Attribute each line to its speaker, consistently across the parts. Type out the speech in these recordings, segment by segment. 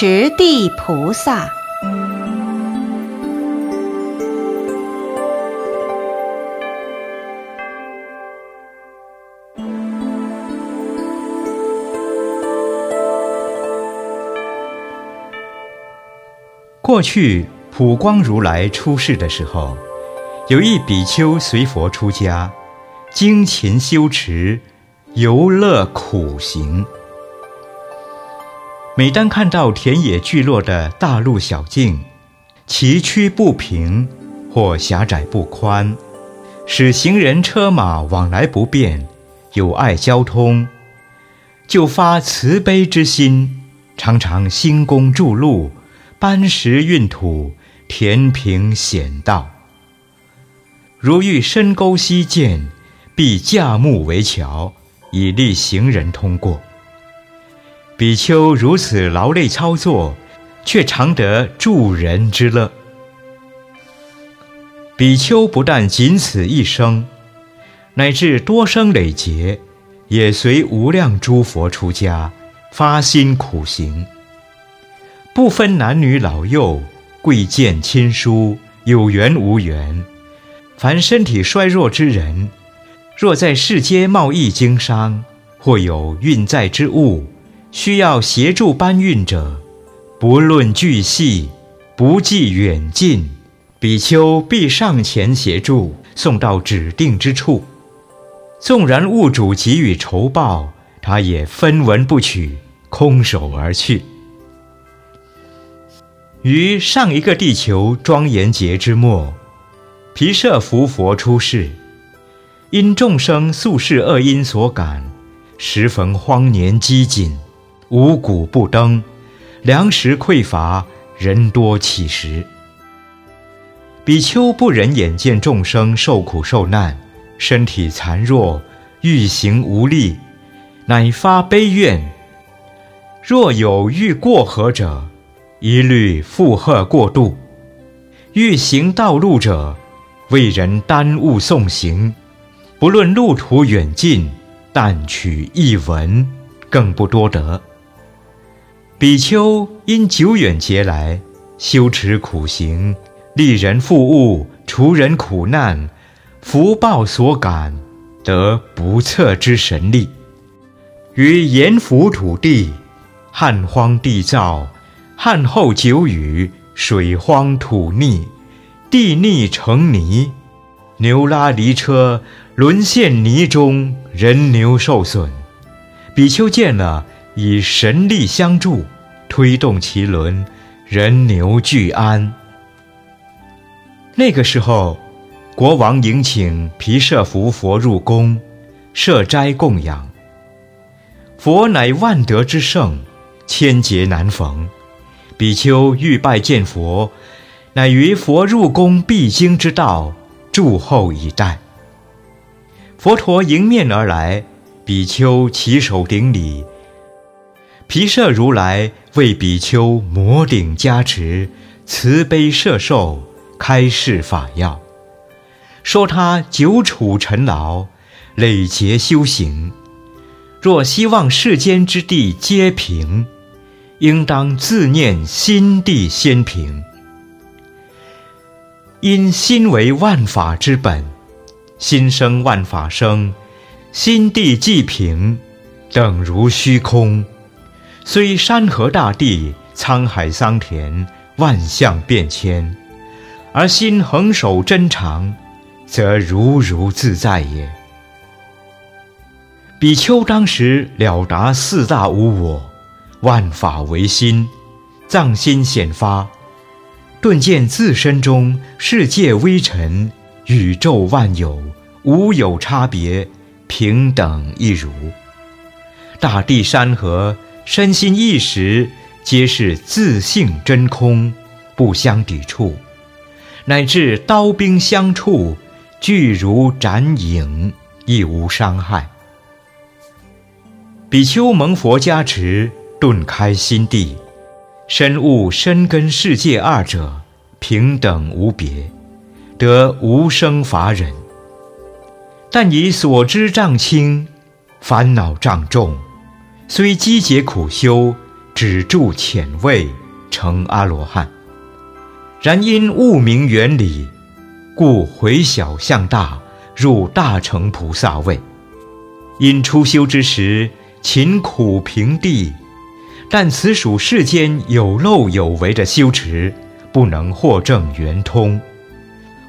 Speaker 1: 持地菩萨。
Speaker 2: 过去普光如来出世的时候，有一比丘随佛出家，精勤修持，游乐苦行。每当看到田野聚落的大路小径，崎岖不平或狭窄不宽，使行人车马往来不便，有碍交通，就发慈悲之心，常常兴工筑路，搬石运土，填平险道。如遇深沟溪涧，必架木为桥，以利行人通过。比丘如此劳累操作，却常得助人之乐。比丘不但仅此一生，乃至多生累劫，也随无量诸佛出家，发心苦行。不分男女老幼，贵贱亲疏，有缘无缘，凡身体衰弱之人，若在世间贸易经商，或有运载之物。需要协助搬运者，不论巨细，不计远近，比丘必上前协助，送到指定之处。纵然物主给予酬报，他也分文不取，空手而去。于上一个地球庄严节之末，毗舍浮佛出世，因众生宿世恶因所感，时逢荒年饥馑。五谷不登，粮食匮乏，人多乞食。比丘不忍眼见众生受苦受难，身体残弱，欲行无力，乃发悲愿：若有欲过河者，一律负荷过度；欲行道路者，为人耽误送行。不论路途远近，但取一文，更不多得。比丘因久远劫来修持苦行，利人富物，除人苦难，福报所感，得不测之神力。于阎浮土地，旱荒地燥，旱后久雨，水荒土溺，地溺成泥，牛拉犁车沦陷泥中，人牛受损。比丘见了。以神力相助，推动其轮，人牛俱安。那个时候，国王迎请毗舍浮佛入宫，设斋供养。佛乃万德之圣，千劫难逢。比丘欲拜见佛，乃于佛入宫必经之道，祝候以待。佛陀迎面而来，比丘起手顶礼。毗舍如来为比丘摩顶加持，慈悲摄受，开示法要，说他久处尘劳，累劫修行，若希望世间之地皆平，应当自念心地先平。因心为万法之本，心生万法生，心地既平，等如虚空。虽山河大地、沧海桑田、万象变迁，而心恒守真常，则如如自在也。比丘当时了达四大无我，万法唯心，藏心显发，顿见自身中世界微尘、宇宙万有无有差别，平等一如，大地山河。身心意识皆是自性真空，不相抵触，乃至刀兵相触，俱如斩影，亦无伤害。比丘蒙佛加持，顿开心地，深悟身根世界二者平等无别，得无生法忍。但以所知障轻，烦恼障重。虽积劫苦修，止住浅位，成阿罗汉。然因悟明原理，故回小向大，入大乘菩萨位。因初修之时，勤苦平地，但此属世间有漏有为的修持，不能获证圆通。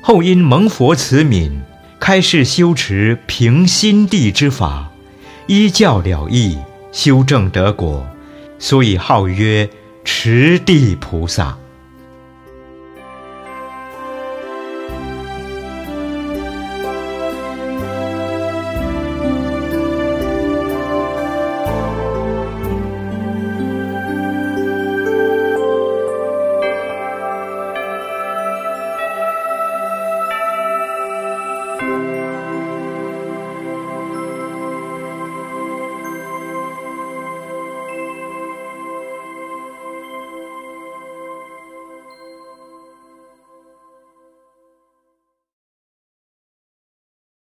Speaker 2: 后因蒙佛慈悯，开示修持平心地之法，依教了义，修正得果，所以号曰持地菩萨。